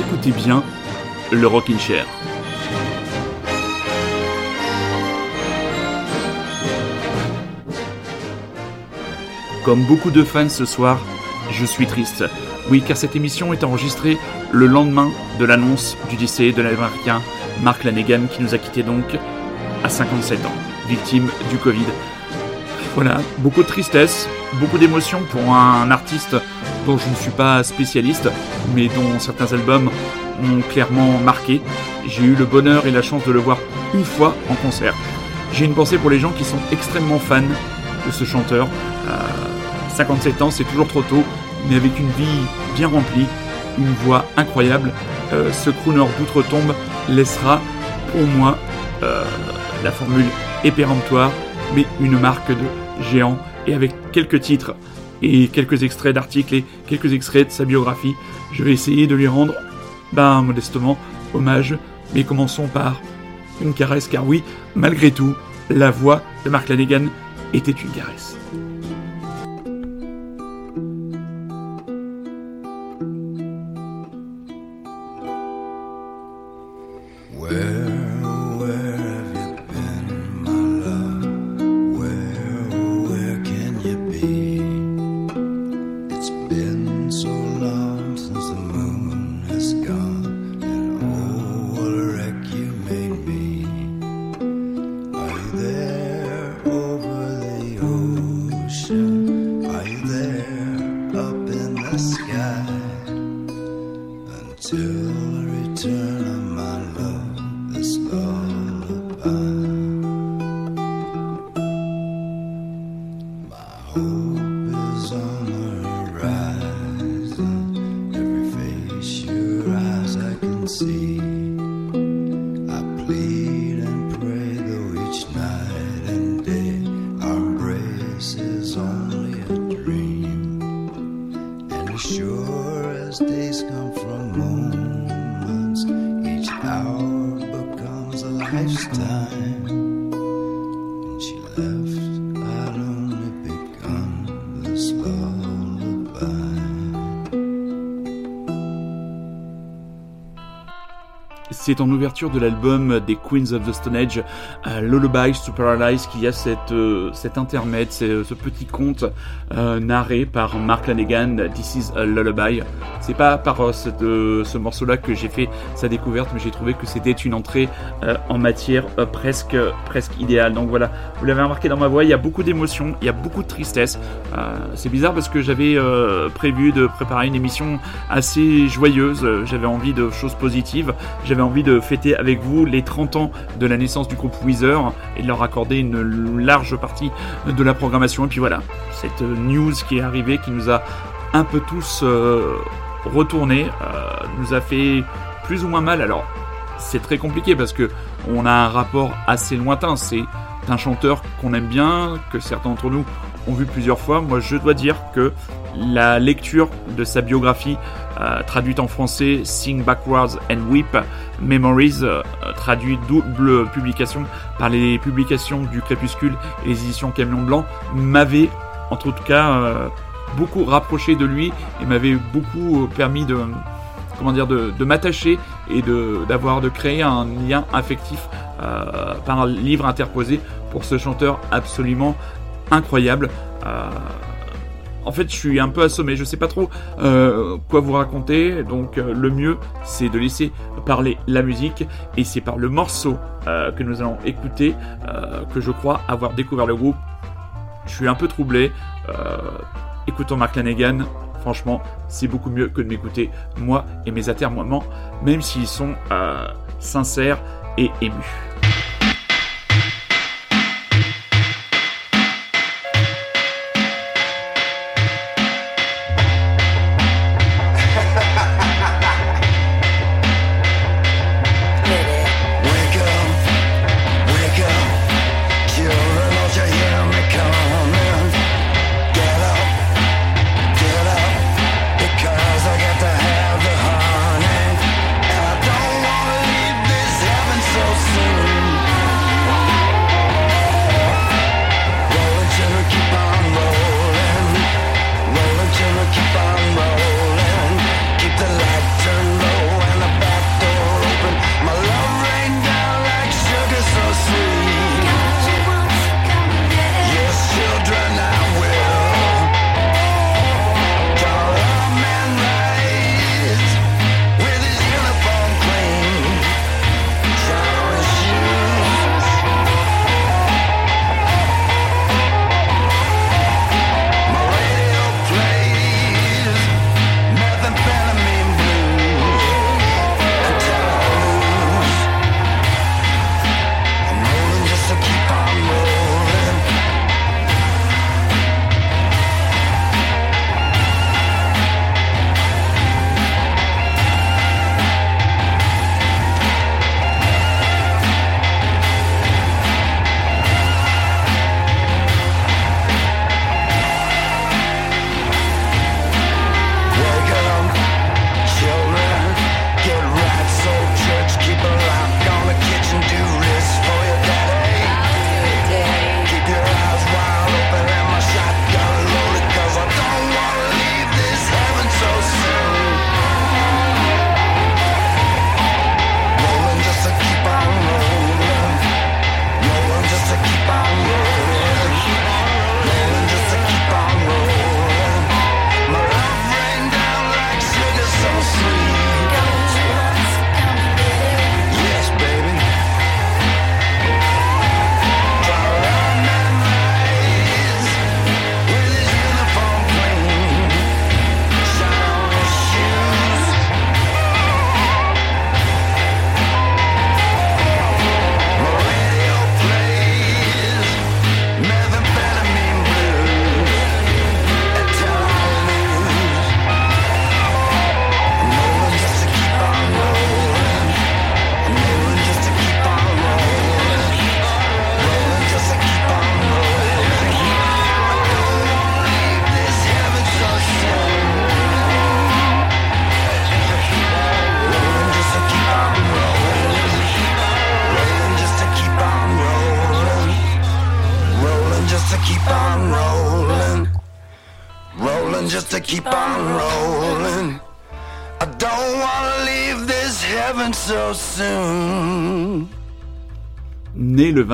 écoutez bien le Rockin' Chair. Comme beaucoup de fans ce soir, je suis triste. Oui, car cette émission est enregistrée le lendemain de l'annonce du décès de l'américain Mark Lanegan qui nous a quitté donc à 57 ans, victime du Covid. Voilà, beaucoup de tristesse, beaucoup d'émotion pour un artiste dont je ne suis pas spécialiste, mais dont certains albums m'ont clairement marqué. J'ai eu le bonheur et la chance de le voir une fois en concert. J'ai une pensée pour les gens qui sont extrêmement fans de ce chanteur. 57 euh, ans, c'est toujours trop tôt, mais avec une vie bien remplie, une voix incroyable, euh, ce crooner d'outre-tombe laissera pour moi euh, la formule épéremptoire, mais une marque de géant, et avec quelques titres et quelques extraits d'articles et quelques extraits de sa biographie, je vais essayer de lui rendre, ben modestement, hommage, mais commençons par une caresse, car oui, malgré tout, la voix de Mark Lanegan était une caresse. C'est en ouverture de l'album des Queens of the Stone Age, euh, Lullaby to Paralyze, qu'il y a cette, euh, cet intermède, ce, ce petit conte euh, narré par Mark Lanegan, This is a Lullaby. C'est pas par euh, cette, euh, ce morceau-là que j'ai fait sa découverte, mais j'ai trouvé que c'était une entrée en matière presque, presque idéale. Donc voilà, vous l'avez remarqué dans ma voix, il y a beaucoup d'émotions, il y a beaucoup de tristesse. C'est bizarre parce que j'avais prévu de préparer une émission assez joyeuse, j'avais envie de choses positives, j'avais envie de fêter avec vous les 30 ans de la naissance du groupe Weezer et de leur accorder une large partie de la programmation. Et puis voilà, cette news qui est arrivée, qui nous a un peu tous euh, retourné, euh, nous a fait plus ou moins mal. Alors, c'est très compliqué parce que on a un rapport assez lointain. C'est un chanteur qu'on aime bien, que certains d'entre nous ont vu plusieurs fois. Moi, je dois dire que la lecture de sa biographie, euh, traduite en français, Sing Backwards and Weep Memories, euh, traduit double publication par les publications du Crépuscule et les éditions Camion Blanc, m'avait, en tout cas, euh, beaucoup rapproché de lui et m'avait beaucoup permis de comment dire de, m'attacher et d'avoir de créer un lien affectif par un livre interposé pour ce chanteur absolument incroyable. Euh, en fait, je suis un peu assommé, je sais pas trop euh, quoi vous raconter, donc euh, le mieux, c'est de laisser parler la musique, et c'est par le morceau que nous allons écouter que je crois avoir découvert le groupe. Je suis un peu troublé. écoutons Mark Lanegan, franchement, c'est beaucoup mieux que de m'écouter moi et mes atermoiements, même s'ils sont sincères et émus.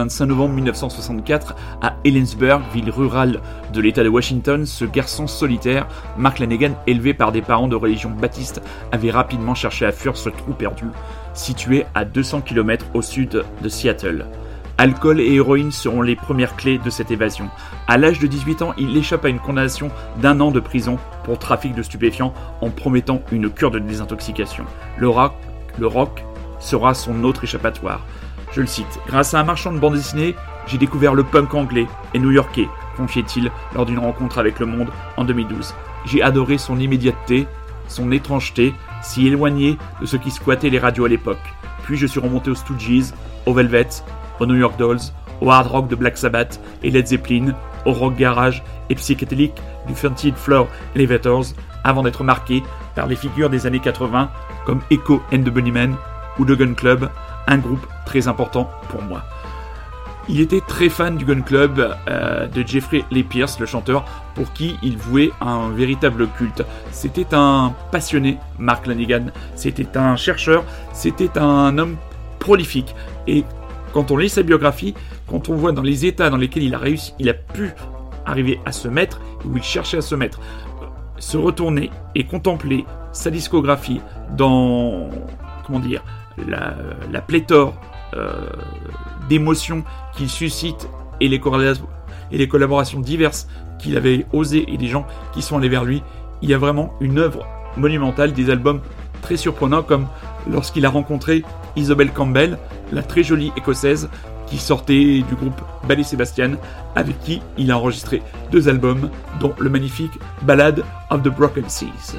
25 novembre 1964 à Ellensburg, ville rurale de l'État de Washington, ce garçon solitaire, Mark Lanegan, élevé par des parents de religion baptiste, avait rapidement cherché à fuir ce trou perdu, situé à 200 km au sud de Seattle. Alcool et héroïne seront les premières clés de cette évasion. À l'âge de 18 ans, il échappe à une condamnation d'un an de prison pour trafic de stupéfiants en promettant une cure de désintoxication. Le rock, le rock sera son autre échappatoire. Je le cite. Grâce à un marchand de bande dessinée, j'ai découvert le punk anglais et new-yorkais, confiait-il lors d'une rencontre avec Le Monde en 2012. J'ai adoré son immédiateté, son étrangeté, si éloigné de ce qui squattait les radios à l'époque. Puis je suis remonté aux Stooges, aux Velvet, aux New York Dolls, au hard rock de Black Sabbath et Led Zeppelin, au rock garage et psychédélique du Frontier Floor Elevators, avant d'être marqué par les figures des années 80 comme Echo and the Bunnymen ou The Gun Club, un groupe très important pour moi. Il était très fan du Gun Club euh, de Jeffrey Lee Pierce, le chanteur, pour qui il vouait un véritable culte. C'était un passionné, Mark Lanigan. C'était un chercheur, c'était un homme prolifique. Et quand on lit sa biographie, quand on voit dans les états dans lesquels il a réussi, il a pu arriver à se mettre, où il cherchait à se mettre, se retourner et contempler sa discographie dans, comment dire, la, pléthore euh, d'émotions qu'il suscite et les, collaborations diverses qu'il avait osé et des gens qui sont allés vers lui, il y a vraiment une œuvre monumentale, des albums très surprenants comme lorsqu'il a rencontré Isabelle Campbell, la très jolie écossaise qui sortait du groupe Ballet Sébastien, avec qui il a enregistré deux albums, dont le magnifique Ballad of the Broken Seas.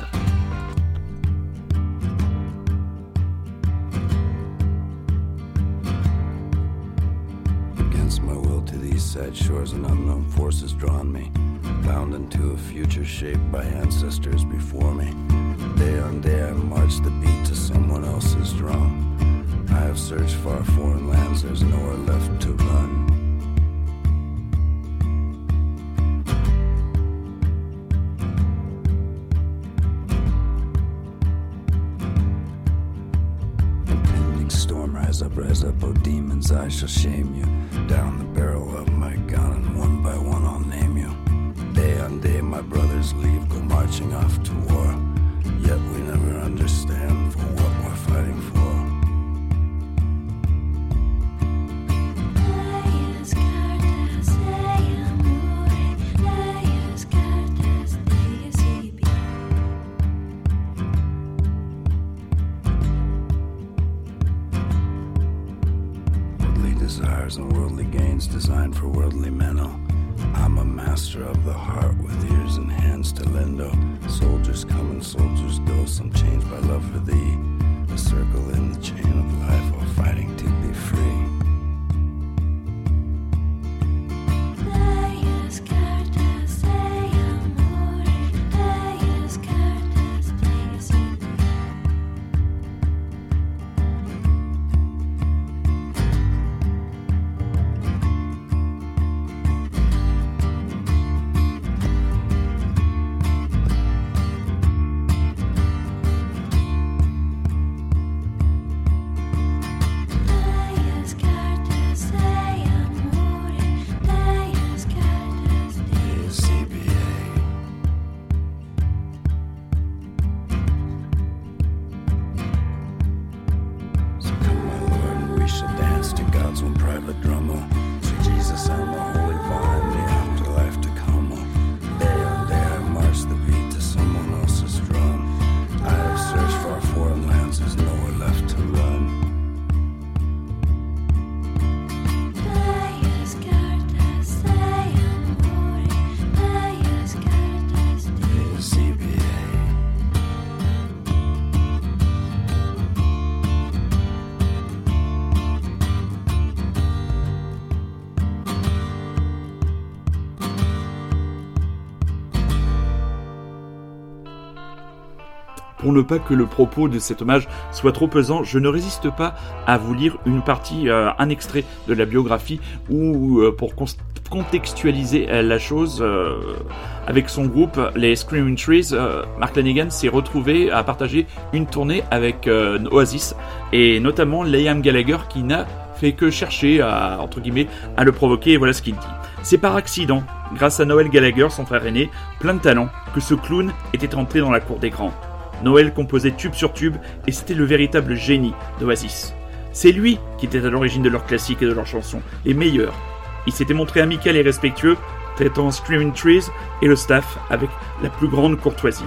Sad shores and unknown forces drawn me, bound into a future shaped by ancestors before me. Day on day I march the beat to someone else's drum. I have searched far foreign lands, there's nowhere left to run. Rise up, rise up, oh demons, I shall shame you. Down the barrel of my gun, and one by one I'll name you. Day on day, my brothers leave, go marching off to war. Yet we designed for worldly men. Oh, I'm a master of the heart with ears and hands to lend. Oh, soldiers come and soldiers go. Some changed by love for thee. Ne pas que le propos de cet hommage soit trop pesant, je ne résiste pas à vous lire une partie, euh, un extrait de la biographie, ou euh, pour, contextualiser la chose, avec son groupe, les Screaming Trees, Mark Lanegan s'est retrouvé à partager une tournée avec Oasis, et notamment Liam Gallagher qui n'a fait que chercher entre guillemets, à le provoquer, et voilà ce qu'il dit. C'est par accident, grâce à Noël Gallagher, son frère aîné, plein de talent, que ce clown était entré dans la cour des grands. Noël composait tube sur tube, et c'était le véritable génie d'Oasis. C'est lui qui était à l'origine de leurs classiques et de leurs chansons, les meilleurs. Il s'était montré amical et respectueux, traitant Screaming Trees et le staff avec la plus grande courtoisie.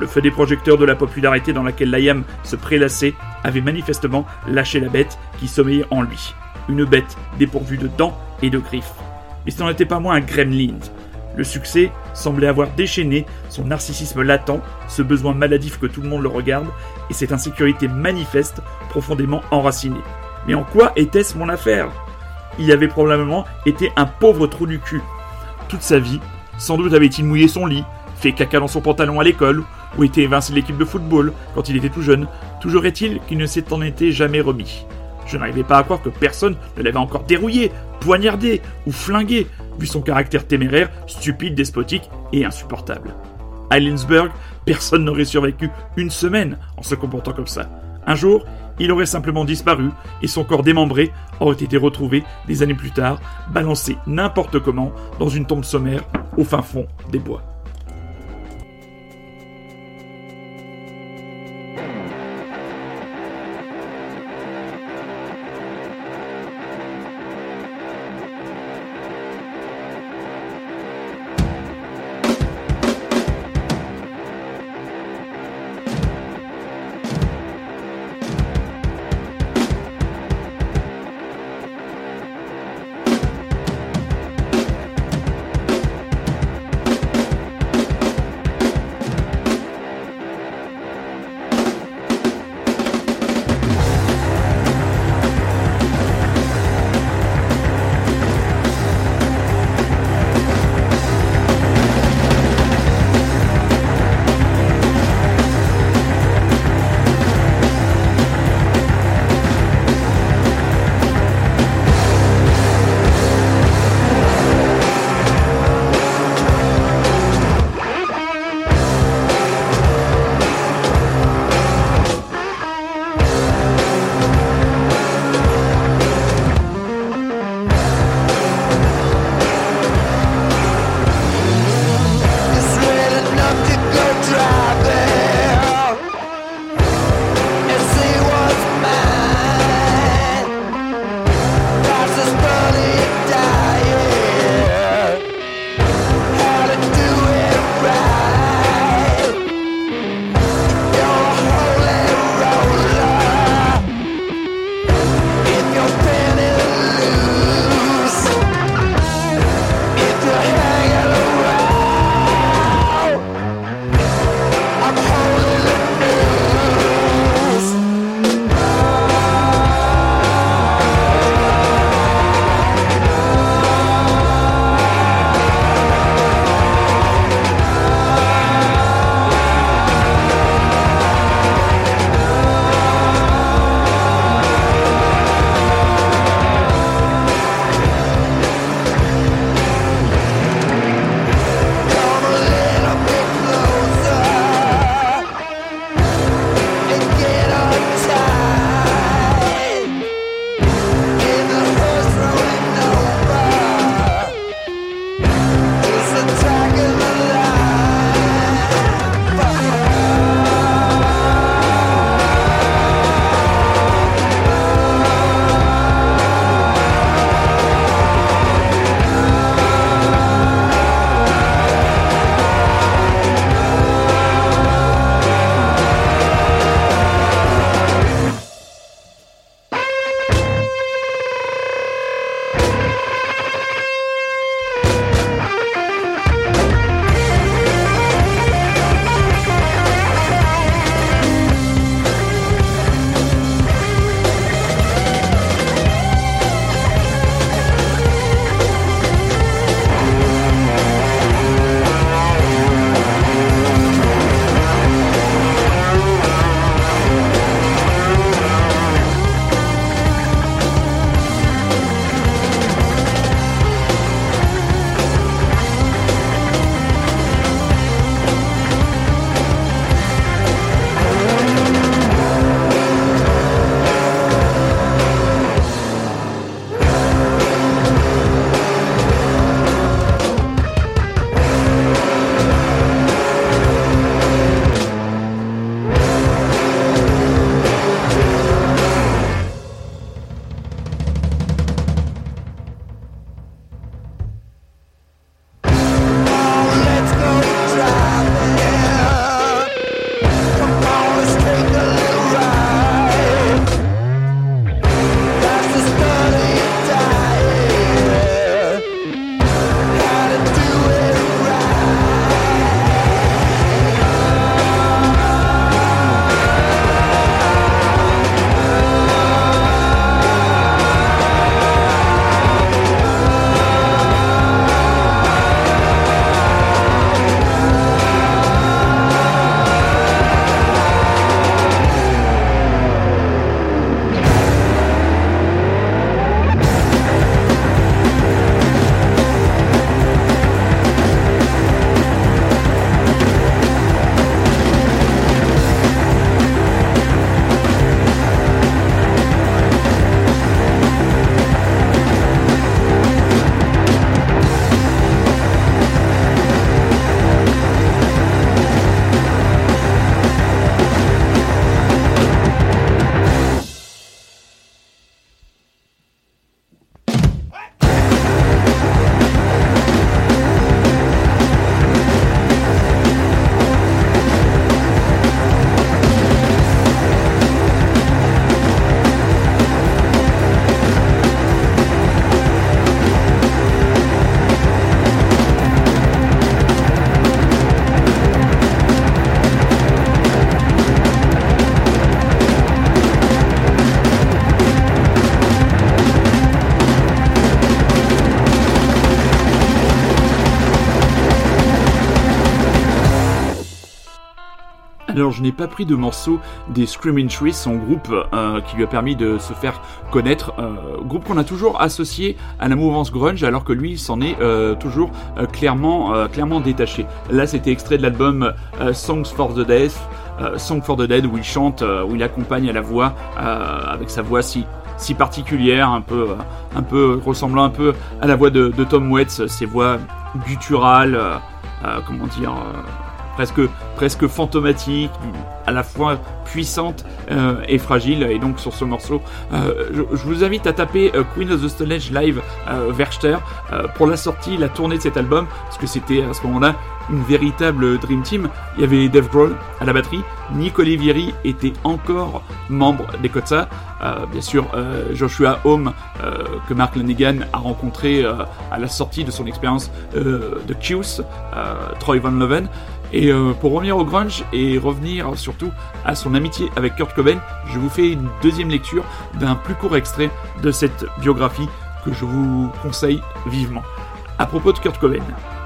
Le feu des projecteurs de la popularité dans laquelle Liam se prélassait avait manifestement lâché la bête qui sommeillait en lui. Une bête dépourvue de dents et de griffes. Mais ce n'en était pas moins un gremlin. Le succès semblait avoir déchaîné son narcissisme latent, ce besoin maladif que tout le monde le regarde, et cette insécurité manifeste profondément enracinée. Mais en quoi était-ce mon affaire? Il avait probablement été un pauvre trou du cul. Toute sa vie, sans doute avait-il mouillé son lit, fait caca dans son pantalon à l'école, ou été évincé de l'équipe de football quand il était tout jeune. Toujours est-il qu'il ne s'en était jamais remis. Je n'arrivais pas à croire que personne ne l'avait encore dérouillé, poignardé ou flingué, vu son caractère téméraire, stupide, despotique et insupportable. À Lynchburg, personne n'aurait survécu une semaine en se comportant comme ça. Un jour, il aurait simplement disparu et son corps démembré aurait été retrouvé des années plus tard, balancé n'importe comment dans une tombe sommaire au fin fond des bois. Alors je n'ai pas pris de morceau des Screaming Trees, son groupe euh, qui lui a permis de se faire connaître, euh, groupe qu'on a toujours associé à la mouvance grunge alors que lui s'en est euh, toujours clairement, clairement détaché. Là c'était extrait de l'album Songs for the Death, Song for the Dead où il chante, où il accompagne à la voix avec sa voix si particulière, un peu, un peu ressemblant un peu à la voix de, de Tom Waits, ses voix gutturales, comment dire presque, presque fantomatique, à la fois puissante euh, et fragile. Et donc sur ce morceau, euh, je, vous invite à taper euh, Queen of the Stone Age Live Werchter pour la sortie, la tournée de cet album, parce que c'était à ce moment-là une véritable Dream Team. Il y avait Dave Grohl à la batterie, Nick Olivieri était encore membre des Kotsa, bien sûr Joshua Home que Mark Lanigan a rencontré à la sortie de son expérience de Q's, Troy Van Leven, et euh, pour revenir au grunge et revenir surtout à son amitié avec Kurt Cobain, je vous fais une deuxième lecture d'un plus court extrait de cette biographie que je vous conseille vivement. À propos de Kurt Cobain,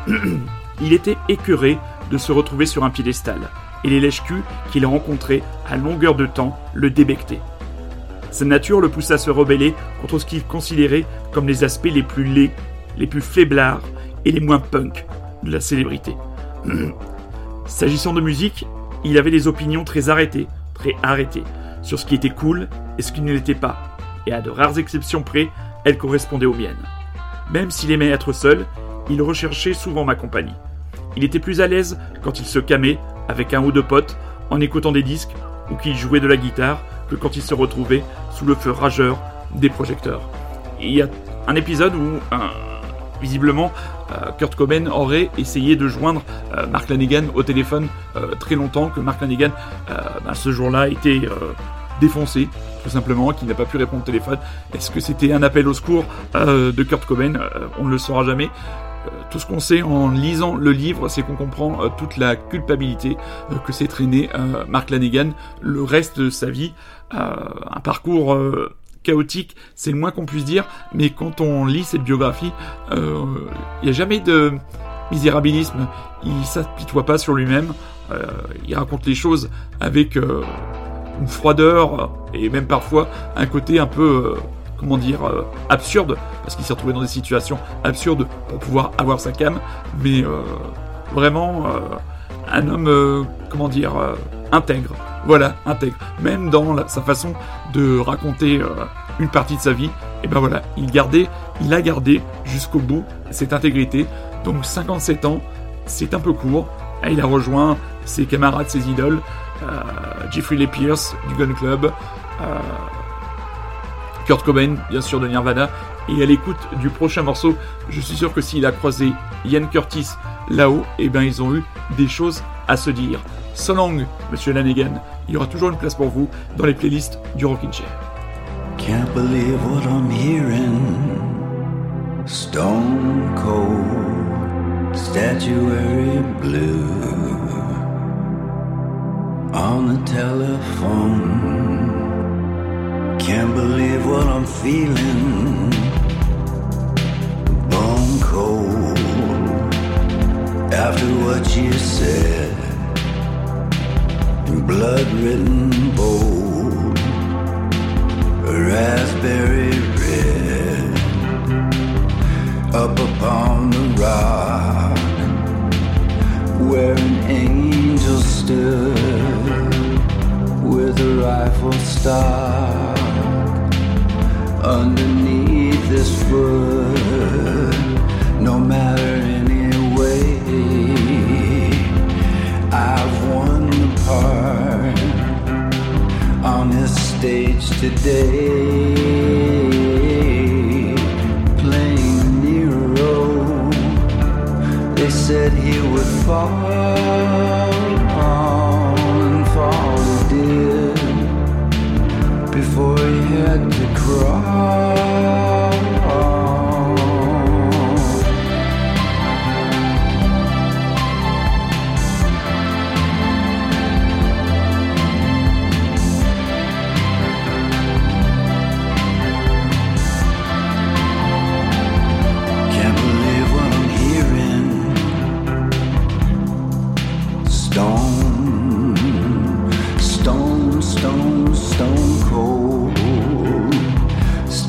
il était écœuré de se retrouver sur un piédestal, et les lèches-culs qu'il a rencontrés à longueur de temps le débectaient. Sa nature le poussa à se rebeller contre ce qu'il considérait comme les aspects les plus laids, les plus faiblards et les moins punk de la célébrité. S'agissant de musique, il avait des opinions très arrêtées, très arrêtées, sur ce qui était cool et ce qui ne l'était pas, et à de rares exceptions près, elles correspondaient aux miennes. Même s'il aimait être seul, il recherchait souvent ma compagnie. Il était plus à l'aise quand il se camait avec un ou deux potes en écoutant des disques ou qu'il jouait de la guitare que quand il se retrouvait sous le feu rageur des projecteurs. il y a un épisode où un, Visiblement, euh, Kurt Cobain aurait essayé de joindre euh, Mark Lanegan au téléphone euh, très longtemps, que Mark Lanegan, bah, ce jour-là, était défoncé, tout simplement, qu'il n'a pas pu répondre au téléphone. Est-ce que c'était un appel au secours de Kurt Cobain? On ne le saura jamais. Tout ce qu'on sait en lisant le livre, c'est qu'on comprend toute la culpabilité que s'est traîné Mark Lanegan le reste de sa vie. un parcours chaotique, c'est le moins qu'on puisse dire, mais quand on lit cette biographie, il euh, n'y a jamais de misérabilisme, il s'apitoie pas sur lui-même, euh, il raconte les choses avec euh, une froideur et même parfois un côté un peu, comment dire, absurde, parce qu'il s'est retrouvé dans des situations absurdes pour pouvoir avoir sa cam, mais vraiment un homme, comment dire, intègre. Voilà, intègre. Même dans sa façon de raconter euh, une partie de sa vie, et ben voilà, il gardait, il a gardé jusqu'au bout cette intégrité. Donc 57 ans, c'est un peu court. Et il a rejoint ses camarades, ses idoles, euh, Jeffrey Lee Pierce du Gun Club, euh, Kurt Cobain, bien sûr, de Nirvana. Et à l'écoute du prochain morceau, je suis sûr que s'il a croisé Ian Curtis là-haut, et ben ils ont eu des choses à se dire. So long, monsieur Lanegan. Il y aura toujours une place pour vous dans les playlists du Rockin' Chair. Can't believe what I'm hearing. Stone cold, statuary blue. On the telephone. Can't believe what I'm feeling. After what you said. In blood written bold, a raspberry red, up upon the rock where an angel stood with a rifle stock underneath this foot, stage today. Playing Nero, they said he would fall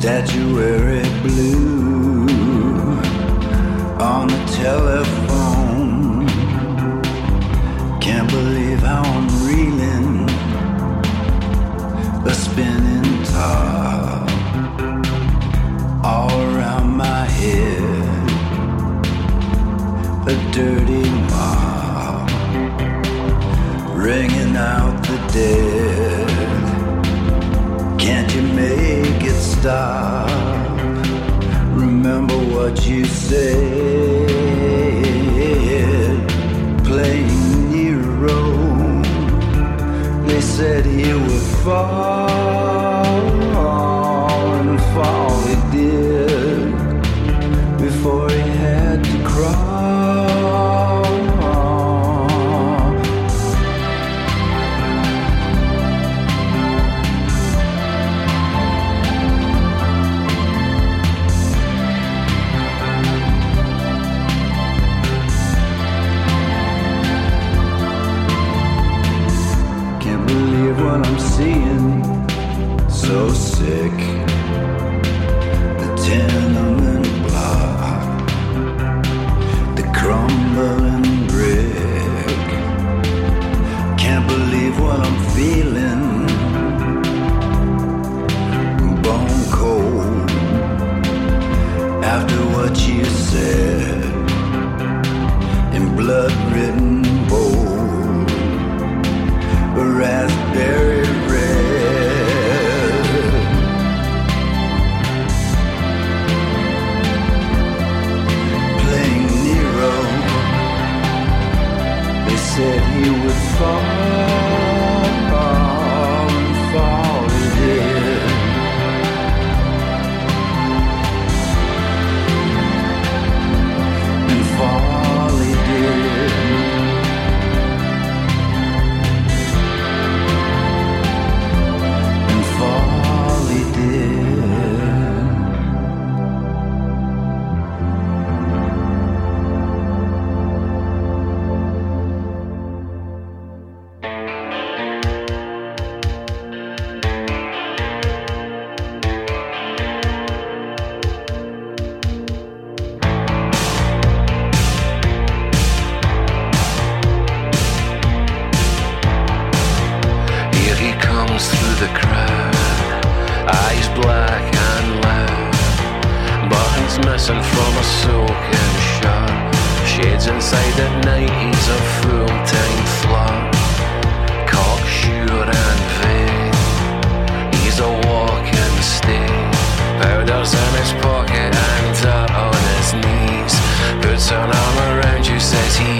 statuary blue on the telephone. Listen from a soaking shot. Shades inside the night. He's a full time flop. Cocksure and vain. He's a walking stain. Powders in his pocket and dirt on his knees. Puts an arm around you, says he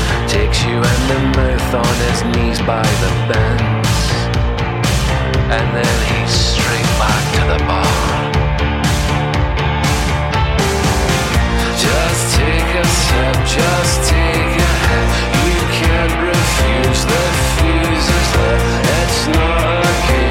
takes you and the mouth on his knees by the bends. And then he's straight back to the bar. Just take a sip, just take a hit. You can't refuse the fuses there. It's not a game.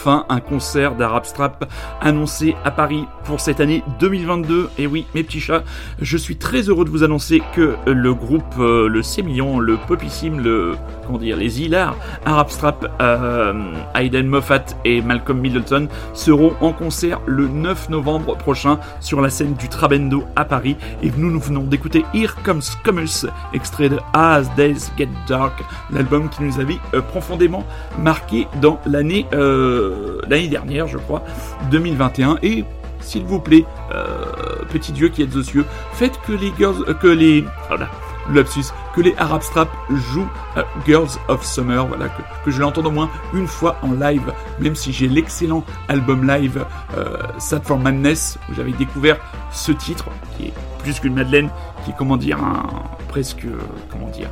Enfin, un concert d'Arab Strap annoncé à Paris pour cette année 2022. Et oui, mes petits chats, je suis très heureux de vous annoncer que le groupe, euh, le Sémillon, le Popissime, le, comment dire, les Hilars, Arab Strap, euh, Aiden Moffat et Malcolm Middleton seront en concert le 9 novembre prochain sur la scène du Trabendo à Paris. Et nous, nous venons d'écouter Here Comes Commerce, extrait de As Days Get Dark, l'album qui nous avait euh, profondément marqué dans l'année l'année dernière, je crois, 2021. Et s'il vous plaît, euh, petit Dieu qui êtes aux cieux, faites que les girls, euh, que les, voilà, lapsus, que les Arab Strap jouent euh, Girls of Summer, voilà, que, que je l'entende au moins une fois en live, même si j'ai l'excellent album live euh, Sad for Madness, où j'avais découvert ce titre, qui est plus qu'une Madeleine, qui est, comment dire, un, presque, euh, comment dire,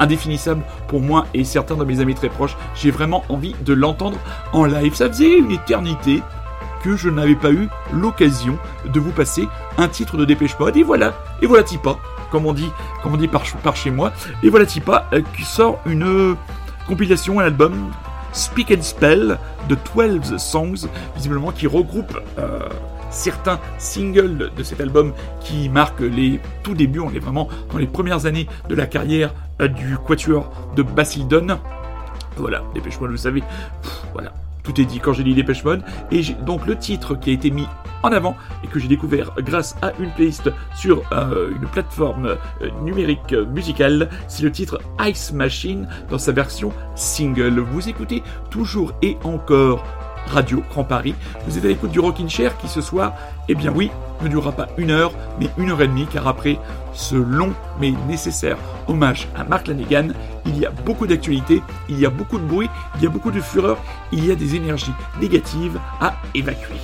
indéfinissable pour moi et certains de mes amis très proches. J'ai vraiment envie de l'entendre en live. Ça faisait une éternité que je n'avais pas eu l'occasion de vous passer un titre de Dépêche Mode. Et voilà, et voilà Tipa, comme on dit, comme on dit par, chez moi. Et voilà Tipa euh, qui sort une euh, compilation, un album Speak and Spell de 12 songs, visiblement qui regroupe euh, certains singles de cet album qui marquent les tout débuts, on est vraiment dans les premières années de la carrière euh, du quatuor de Basildon. Voilà, Dépêche Mode, vous savez, voilà, tout est dit quand j'ai dit Dépêche Mode. Et donc le titre qui a été mis en avant et que j'ai découvert grâce à une playlist sur euh, une plateforme euh, numérique musicale, c'est le titre Ice Machine dans sa version single. Vous écoutez toujours et encore Radio Grand Paris. Vous êtes à l'écoute du Rockin' Chair qui ce soir, eh bien oui, ne durera pas une heure, mais une heure et demie, car après ce long mais nécessaire hommage à Mark Lanegan, il y a beaucoup d'actualités, il y a beaucoup de bruit, il y a beaucoup de fureur, il y a des énergies négatives à évacuer.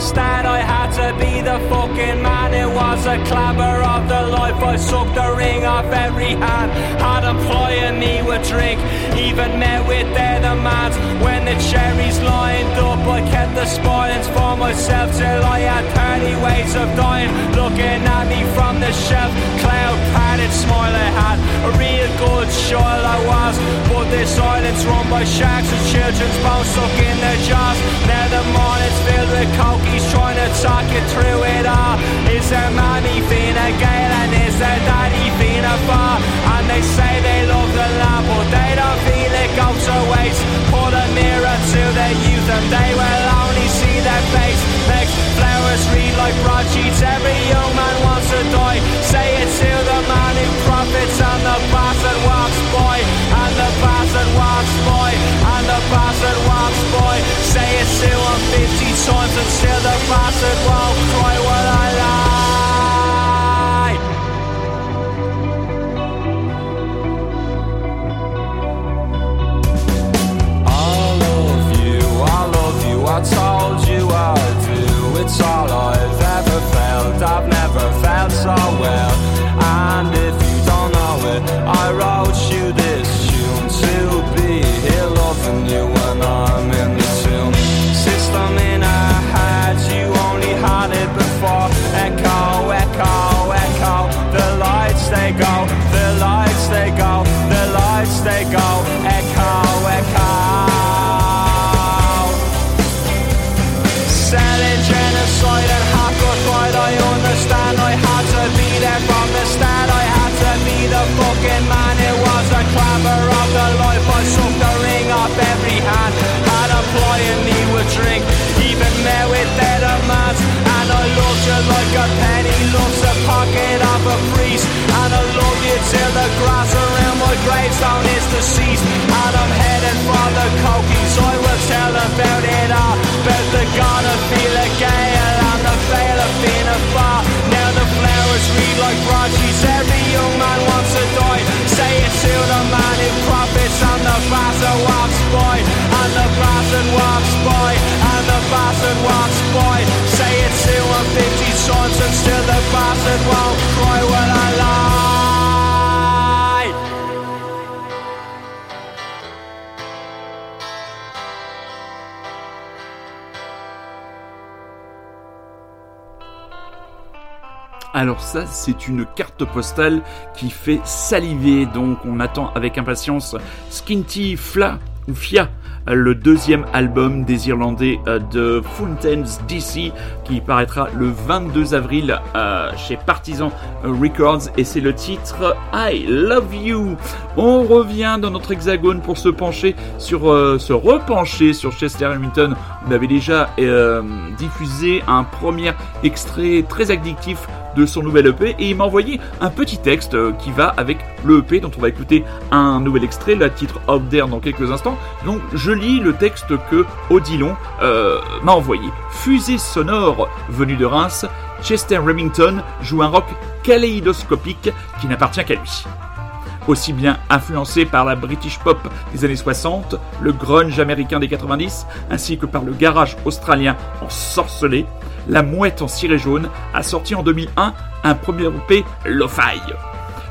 Start. I had to be the fucking man. It was a clamor of the life. I sucked the ring off every hand. Had employing me with drink. Even met with their demands. When the cherries lined up, I kept the spoilings for myself till I had 30 ways of dying. Looking at me from the shelf. Cloud padded smile I had. A real good child I was. But this silence run by sharks and children's bones stuck in their jaws. Now the morning's filled with cokies trying to talk you through it all. Is their mommy Fina Gale and is their daddy Fina Far? And they say they love the land, but they don't feel it goes to waste. Put a mirror to their youth and they will only see their face. Makes flowers read like broadsheets. Every young man wants to die. Say it to the man who profits and the bastard walks by. And the bastard walks by. And the bastard walks by. Say it to him 50 times and still the bastard won't cry while gravestone is deceased. And I'm heading for the cokies. I will tell about it all. About the god of Fela Gale and the veil of Fina Far. Now the flowers read like broadsheets. Every young man wants to die. Say it to the man who profits and the bastard walks by. And the bastard walks by. And the bastard walks by. Say it to him 50 times and still the bastard won't Alors ça, c'est une carte postale qui fait saliver, donc on attend avec impatience Skinty Fla ou Fia le deuxième album des Irlandais euh, de Fountains DC qui paraîtra le 22 avril euh, chez Partisan Records et c'est le titre I Love You. On revient dans notre hexagone pour se pencher sur euh, se repencher sur Chester Hamilton. On avait déjà diffusé un premier extrait très addictif de son nouvel EP et il m'a envoyé un petit texte euh, qui va avec le EP dont on va écouter un nouvel extrait, le titre Out There dans quelques instants. Donc je lis le texte que Odilon euh, m'a envoyé. Fusée sonore venue de Reims, Chester Remington joue un rock kaléidoscopique qui n'appartient qu'à lui aussi bien influencé par la British pop des années 60, le grunge américain des 90, ainsi que par le garage australien en sorcelé, la Mouette en ciré jaune a sorti en 2001 un premier EP Lo-Fi.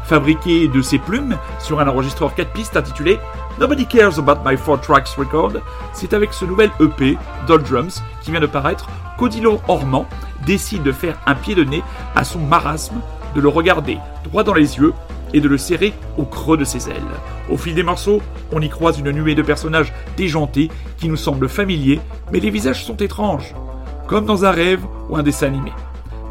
Fabriqué de ses plumes sur un enregistreur 4 pistes intitulé Nobody Cares About My Four Tracks Record, c'est avec ce nouvel EP, Doldrums, qui vient de paraître, qu'Odilo Ormand décide de faire un pied de nez à son marasme, de le regarder droit dans les yeux et de le serrer au creux de ses ailes. Au fil des morceaux, on y croise une nuée de personnages déjantés qui nous semblent familiers, mais les visages sont étranges comme dans un rêve ou un dessin animé.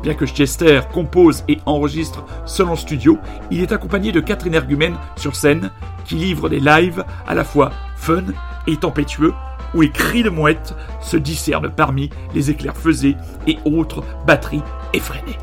Bien que Chester compose et enregistre seul en studio, il est accompagné de quatre énergumènes sur scène qui livrent des lives à la fois fun et tempétueux où les cris de mouettes se discernent parmi les éclairs faisés et autres batteries effrénées.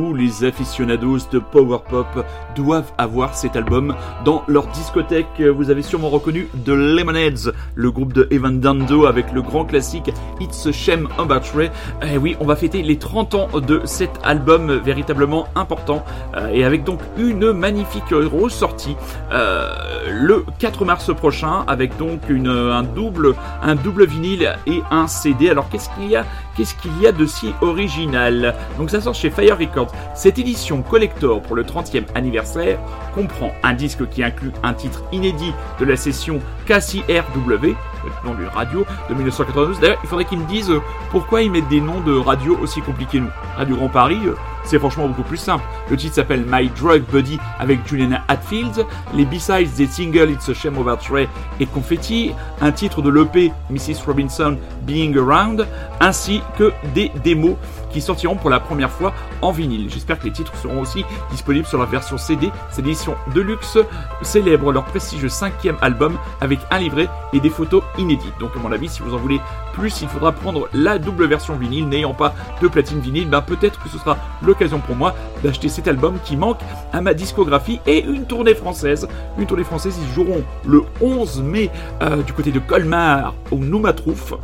Tous les aficionados de power pop doivent avoir cet album dans leur discothèque. Vous avez sûrement reconnu The Lemonheads, le groupe de Evan Dando avec le grand classique It's a Shame About Ray. Et oui, on va fêter les 30 ans de cet album véritablement important euh, et avec donc une magnifique ressortie euh, le 4 mars prochain avec donc un double un double vinyle et un CD. Alors qu'est-ce qu'il y a? Qu'est-ce qu'il y a de si original? Donc ça sort chez Fire Records. Cette édition collector pour le 30e anniversaire comprend un disque qui inclut un titre inédit de la session KCRW, le nom d'une radio de 1992. D'ailleurs, il faudrait qu'ils me disent euh, pourquoi ils mettent des noms de radios aussi compliqués. Nous, Radio Grand Paris, euh, c'est franchement beaucoup plus simple. Le titre s'appelle My Drug Buddy avec Juliana Hatfield. Les B-sides des singles It's a Shame Over Trey et Confetti. Un titre de l'EP Mrs. Robinson Being Around. Ainsi que des démos qui sortiront pour la première fois en vinyle. J'espère que les titres seront aussi disponibles sur la version CD. Cette édition de luxe célèbre leur prestigieux cinquième album avec un livret et des photos inédites. Donc à mon avis, si vous en voulez plus, il faudra prendre la double version vinyle. N'ayant pas de platine vinyle, ben peut-être que ce sera l'occasion pour moi d'acheter cet album qui manque à ma discographie et une tournée française. Une tournée française, ils joueront le 11 mai euh, du côté de Colmar au Noumatrouf.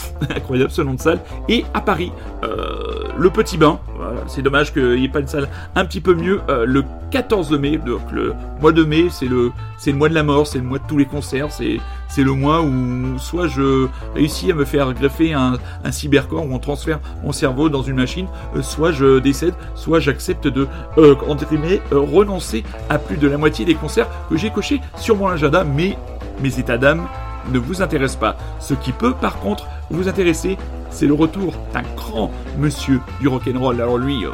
Incroyable ce nom de salle. Et à Paris, euh, le Petit Bain. C'est dommage qu'il n'y ait pas une salle un petit peu mieux. euh, le 14 mai, donc le mois de mai, c'est le, mois de la mort, c'est le mois de tous les concerts. C'est, le mois où soit je réussis à me faire greffer un, un cybercorps où on transfère mon cerveau dans une machine, euh, soit je décède, soit j'accepte de renoncer à plus de la moitié des concerts que j'ai cochés sur mon agenda. Mais mes états d'âme ne vous intéresse pas. Ce qui peut par contre vous intéresser, c'est le retour d'un grand monsieur du rock'n'roll. Alors lui, euh,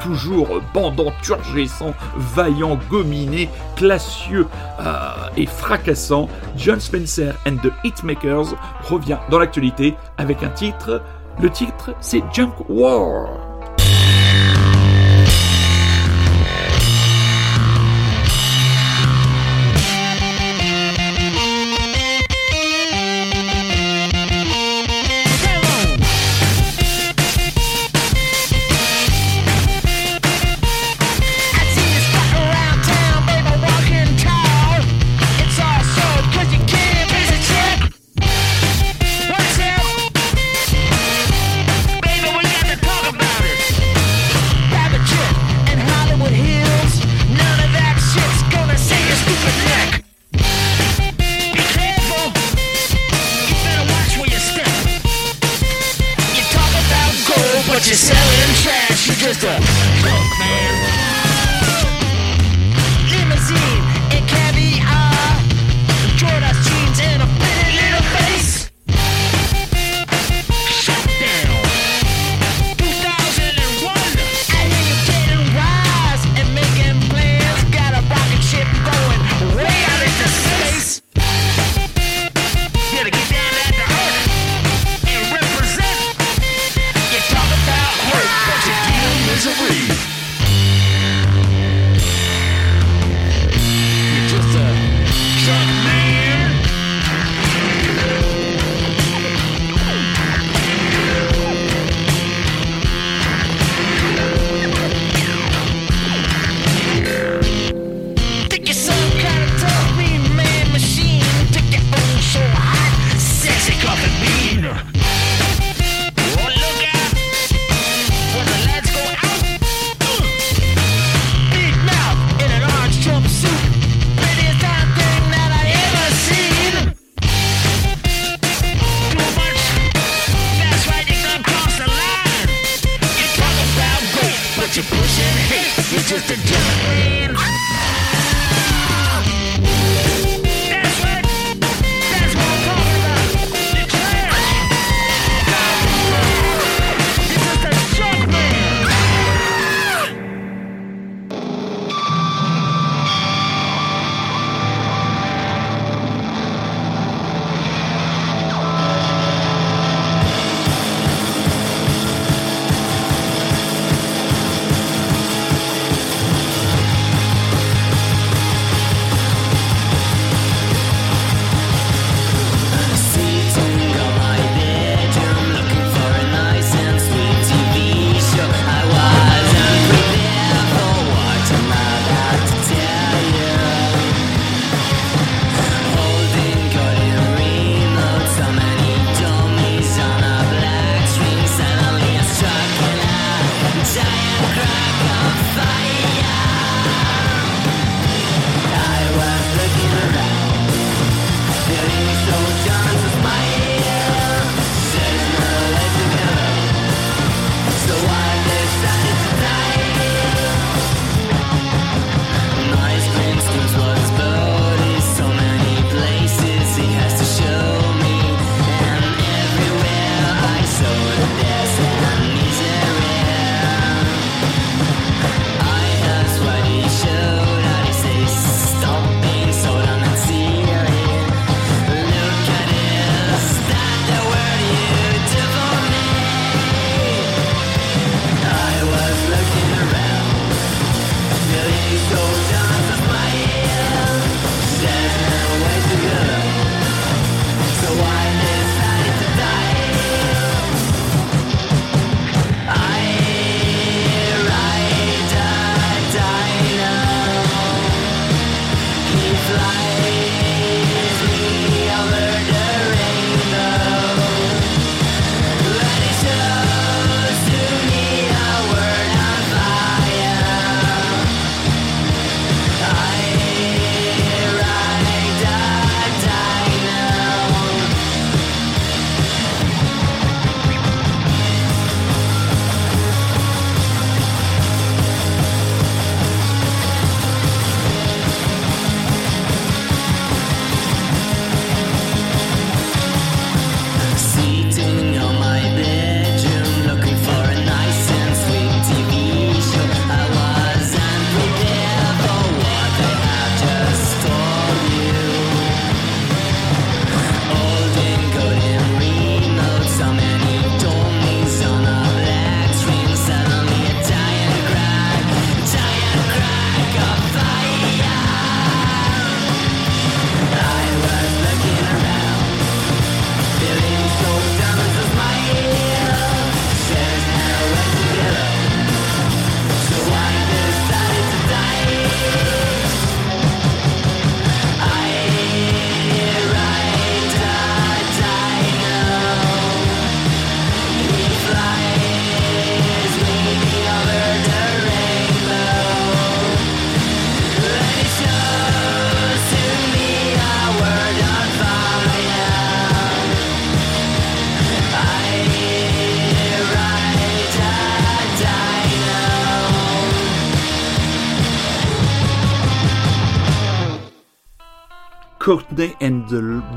toujours bandant, turgescent, vaillant, gominé, classieux euh, et fracassant, John Spencer and the Hitmakers revient dans l'actualité avec un titre. Le titre, c'est Junk War.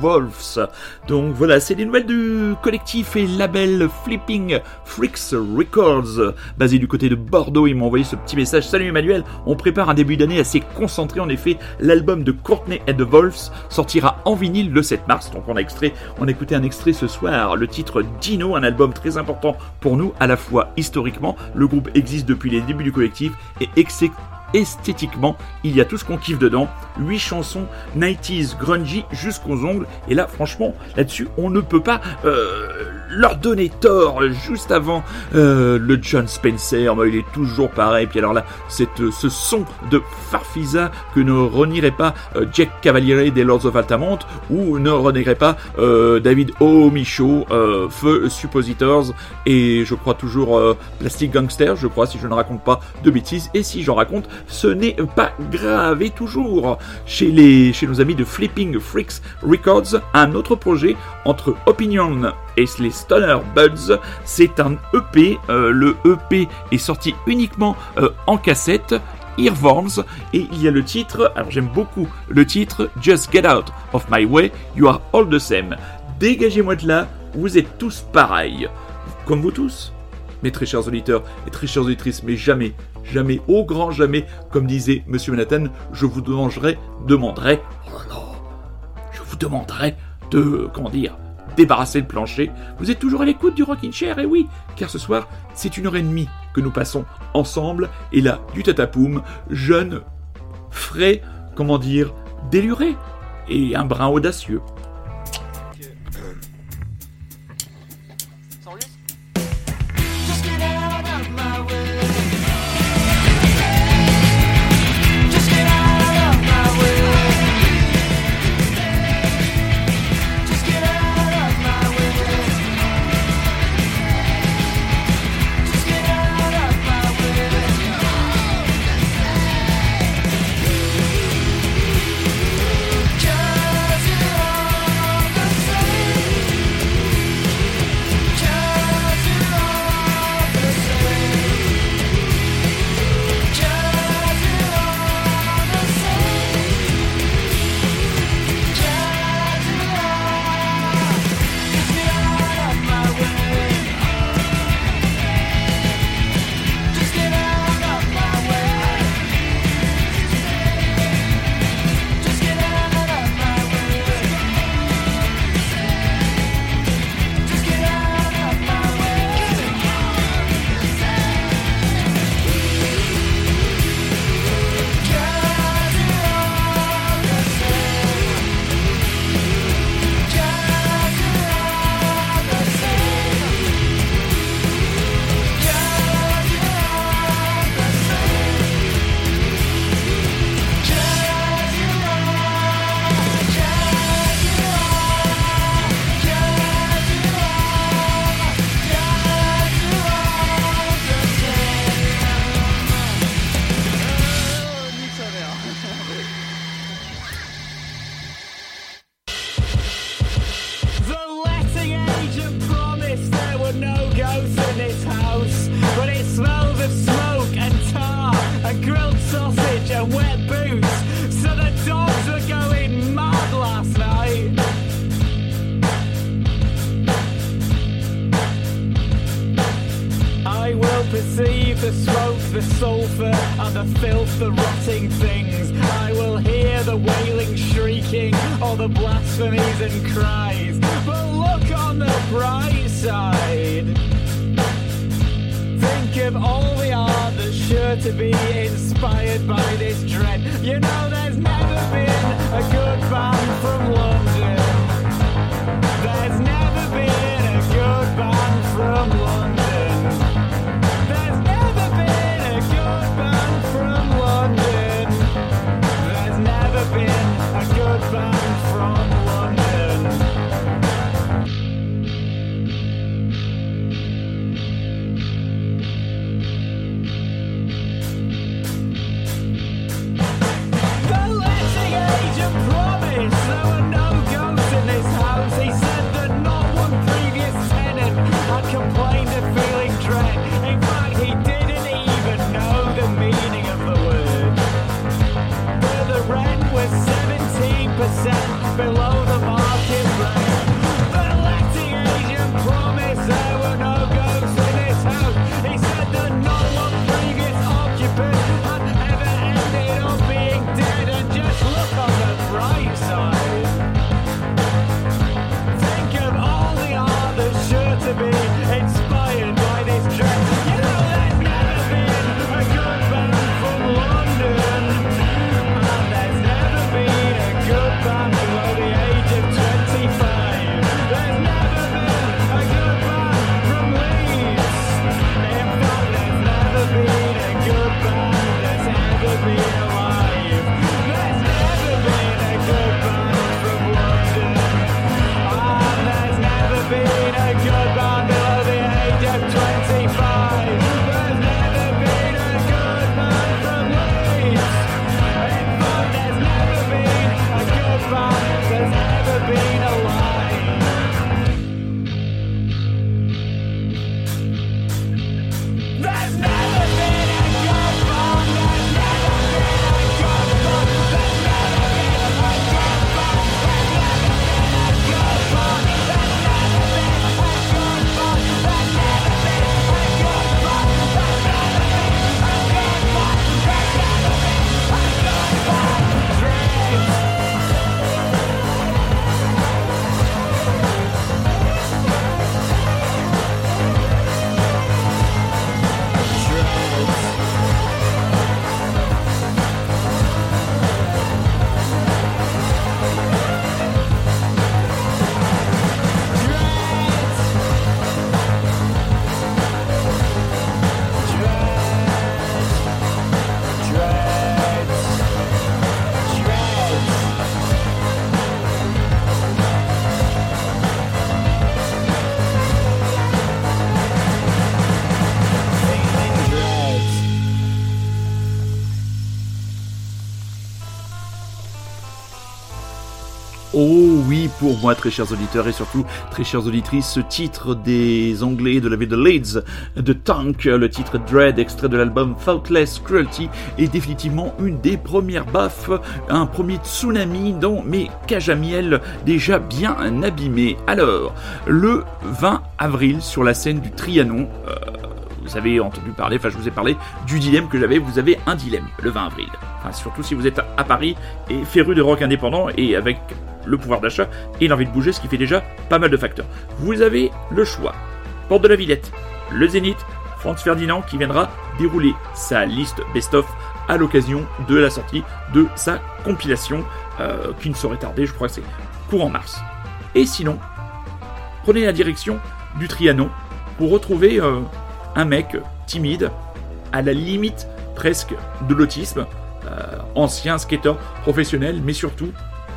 Wolves. Donc voilà, c'est les nouvelles du collectif et label Flipping Freaks Records, basé du côté de Bordeaux. Ils m'ont envoyé ce petit message. Salut Emmanuel, on prépare un début d'année assez concentré. En effet, l'album de Courtney and the Wolves sortira en vinyle le 7 mars. Donc on a extrait, on a écouté un extrait ce soir, le titre Dino, un album très important pour nous, à la fois historiquement, le groupe existe depuis les débuts du collectif et esthétiquement, il y a tout ce qu'on kiffe dedans. 8 chansons 90s grungy jusqu'aux ongles. Et là, franchement, là-dessus, on ne peut pas euh, leur donner tort. Juste avant euh, le John Spencer, il est toujours pareil. Puis alors là, cette, ce son de Farfisa que ne renierait pas euh, Jack Cavaliere des Lords of Altamont ou ne renierait pas David O. Michaud, Feu Suppositors et je crois toujours Plastic Gangster, je crois, si je ne raconte pas de bêtises. Et si j'en raconte, ce n'est pas grave. Et toujours chez, les, chez nos amis de Flipping Freaks Records, un autre projet entre Opinion et les Stoner Buds. C'est un EP. Euh, le EP est sorti uniquement euh, en cassette. Earworms et il y a le titre, alors j'aime beaucoup le titre Just Get Out of My Way, You Are All the Same. Dégagez-moi de là, vous êtes tous pareils. Comme vous tous, mes très chers auditeurs et très chères auditrices, mais jamais, jamais, au grand jamais, comme disait Monsieur Manhattan, je vous demanderai, demanderai, oh non, je vous demanderai de, comment dire, débarrasser le plancher. Vous êtes toujours à l'écoute du Rockin' Chair, et oui, car ce soir, c'est une heure et demie que nous passons ensemble, et là, du tatapoum, jeune, frais, comment dire, déluré, et un brin audacieux. Pour moi, très chers auditeurs et surtout très chères auditrices, ce titre des Anglais de la ville de Leeds, de Tank, le titre Dread, extrait de l'album Faultless Cruelty, est définitivement une des premières baffes, un premier tsunami dans mes cages déjà bien abîmés. Alors, le 20 avril, sur la scène du Trianon, euh, vous avez entendu parler, enfin je vous ai parlé du dilemme que j'avais, vous avez un dilemme le 20 avril. Surtout si vous êtes à Paris et féru de rock indépendant et avec le pouvoir d'achat et l'envie de bouger, ce qui fait déjà pas mal de facteurs. Vous avez le choix. Porte de la Villette, le Zénith, Franz Ferdinand qui viendra dérouler sa liste best-of à l'occasion de la sortie de sa compilation euh, qui ne saurait tarder, je crois que c'est courant mars. Et sinon, prenez la direction du Trianon pour retrouver euh, un mec timide, à la limite presque de l'autisme, euh, ancien skater professionnel, mais surtout,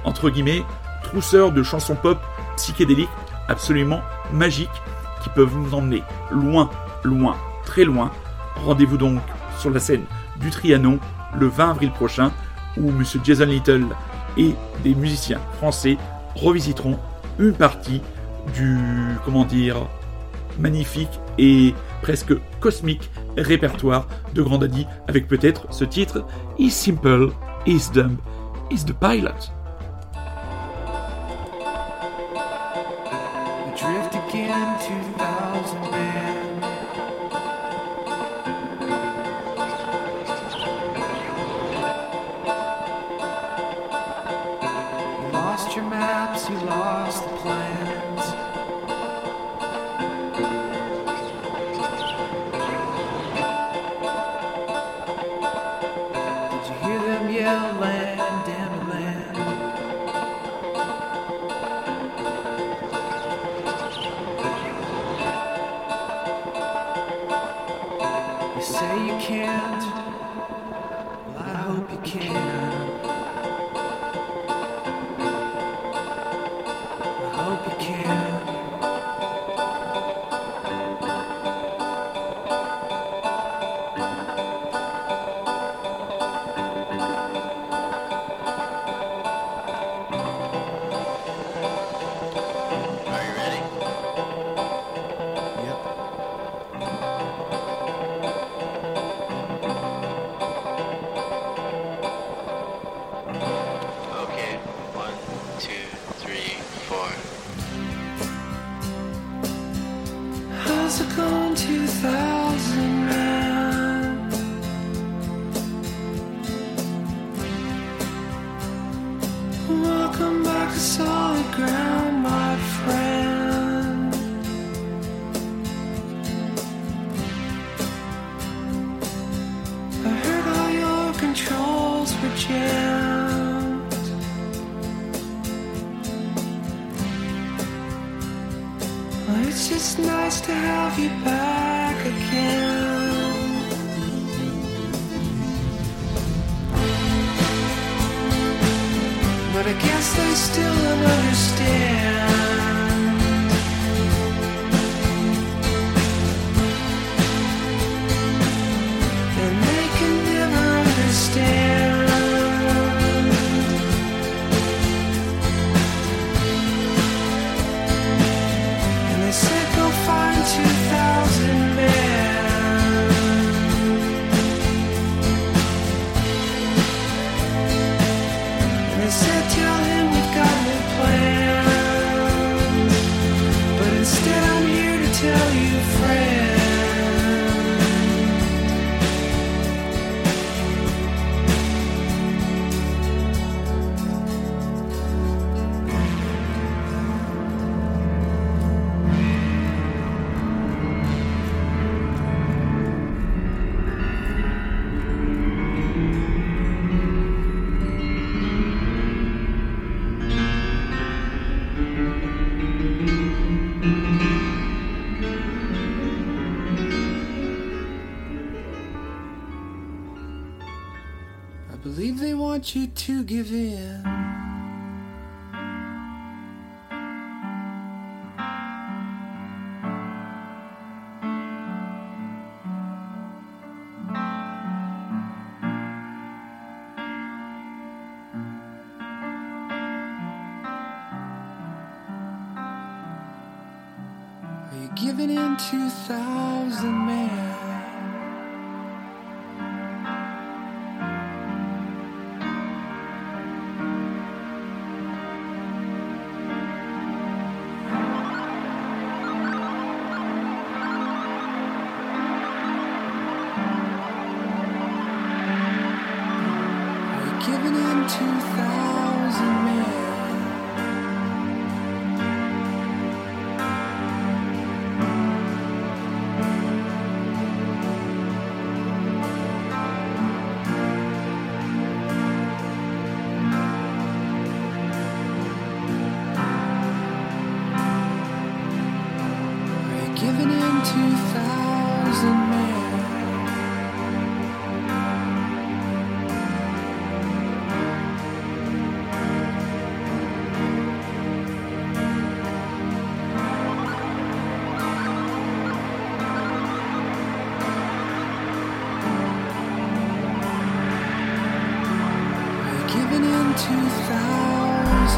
entre guillemets, trousseur de chansons pop psychédéliques absolument magiques qui peuvent vous emmener loin, loin, très loin. Rendez-vous donc sur la scène du Trianon le 20 avril prochain où M. Jason Little et des musiciens français revisiteront une partie du, comment dire, magnifique et presque cosmique répertoire de Grand Daddy avec peut-être ce titre Is Simple, Is Dumb, Is the Pilot. It's just nice to have you back again. But I guess they still don't understand. To give in.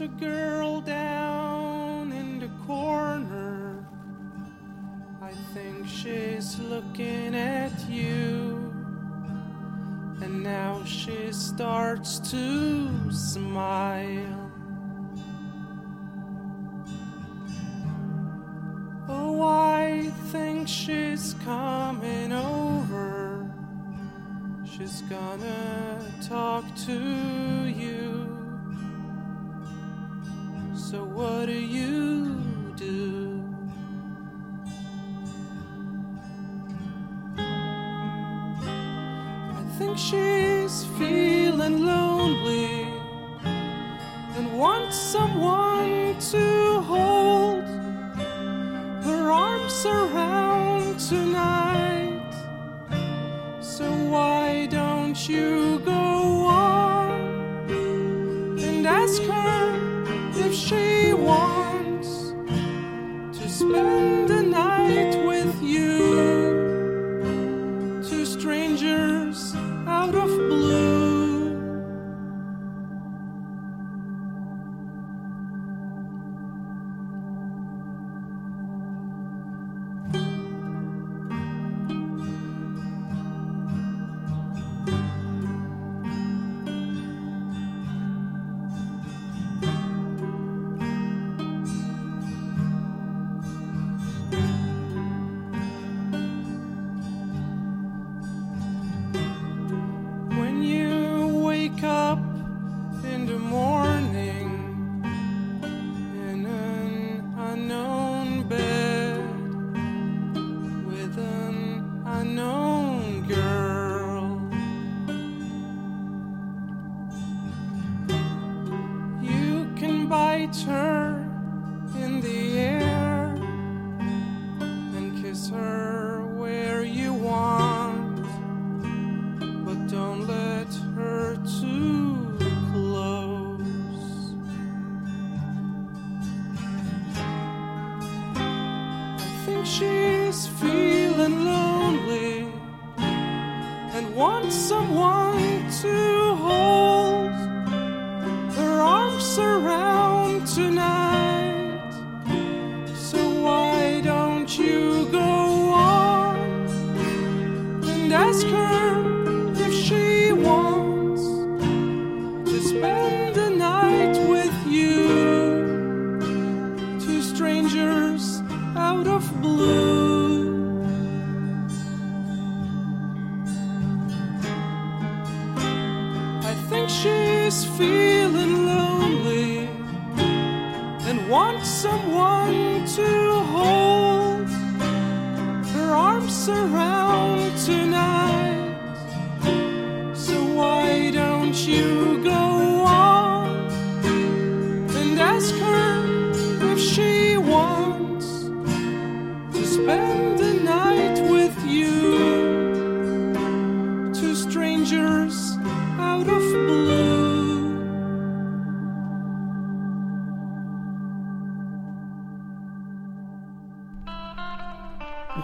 a girl down in the corner. I think she's looking at you. And now she starts to smile. Oh, I think she's coming over. She's gonna talk to she's feeling lonely. And wants someone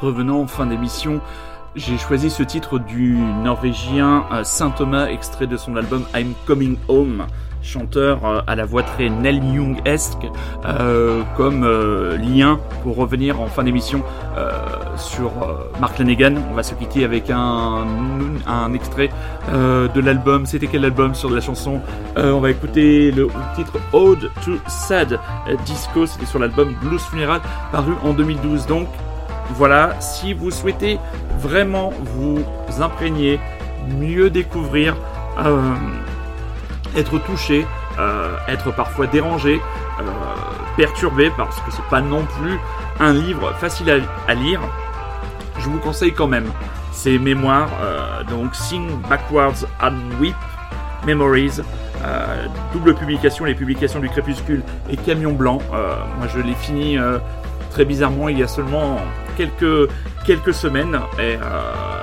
Revenons en fin d'émission. J'ai choisi ce titre du norvégien euh, Saint Thomas, extrait de son album I'm Coming Home, chanteur euh, à la voix très Neil Young-esque, euh, comme lien pour revenir en fin d'émission sur Mark Lanegan. On va se quitter avec un, extrait de l'album. C'était quel album sur la chanson? On va écouter le titre Ode to Sad Disco. C'était sur l'album Blues Funeral, paru en 2012. Donc voilà, si vous souhaitez vraiment vous imprégner, mieux découvrir, euh, être touché, euh, être parfois dérangé, euh, perturbé, parce que c'est pas non plus un livre facile à, lire, je vous conseille quand même ces mémoires, donc Sing Backwards and Weep Memories double publication, les publications du Crépuscule et Camion Blanc. Moi, je l'ai fini très bizarrement il y a seulement quelques, quelques semaines. Et euh,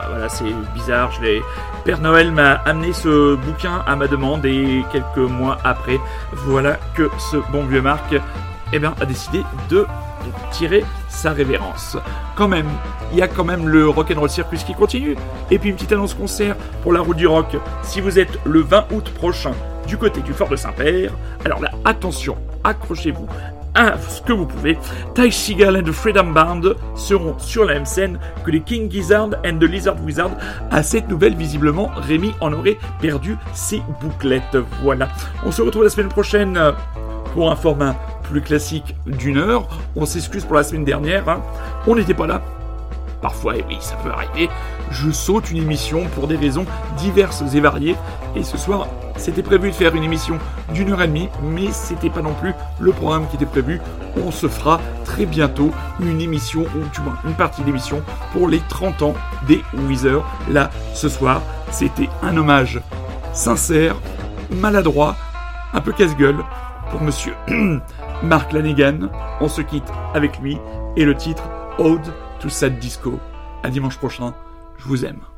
voilà, c'est bizarre. Je l'ai... Père Noël m'a amené ce bouquin à ma demande et quelques mois après, voilà que ce bon vieux Marc eh ben, a décidé de tirer sa révérence. Quand même, il y a quand même le Rock'n'Roll Circus qui continue. Et puis une petite annonce concert pour la route du rock. Si vous êtes le 20 août prochain du côté du fort de Saint-Père, alors là, attention, accrochez-vous ce que vous pouvez. Ty Seagal and the Freedom Band seront sur la même scène que les King Gizzard and the Lizard Wizard. À cette nouvelle, visiblement, Rémi en aurait perdu ses bouclettes. Voilà. On se retrouve la semaine prochaine pour un format plus classique d'une heure. On s'excuse pour la semaine dernière. hein. On n'était pas là. Parfois, et oui, ça peut arriver. Je saute une émission pour des raisons diverses et variées. Et ce soir, c'était prévu de faire une émission d'une heure et demie, mais c'était pas non plus le programme qui était prévu. On se fera très bientôt une émission, ou du moins une partie d'émission pour les 30 ans des Weezer. Là, ce soir, c'était un hommage sincère, maladroit, un peu casse-gueule pour monsieur Mark Lanegan. On se quitte avec lui et le titre Ode to Sad Disco. À dimanche prochain, je vous aime.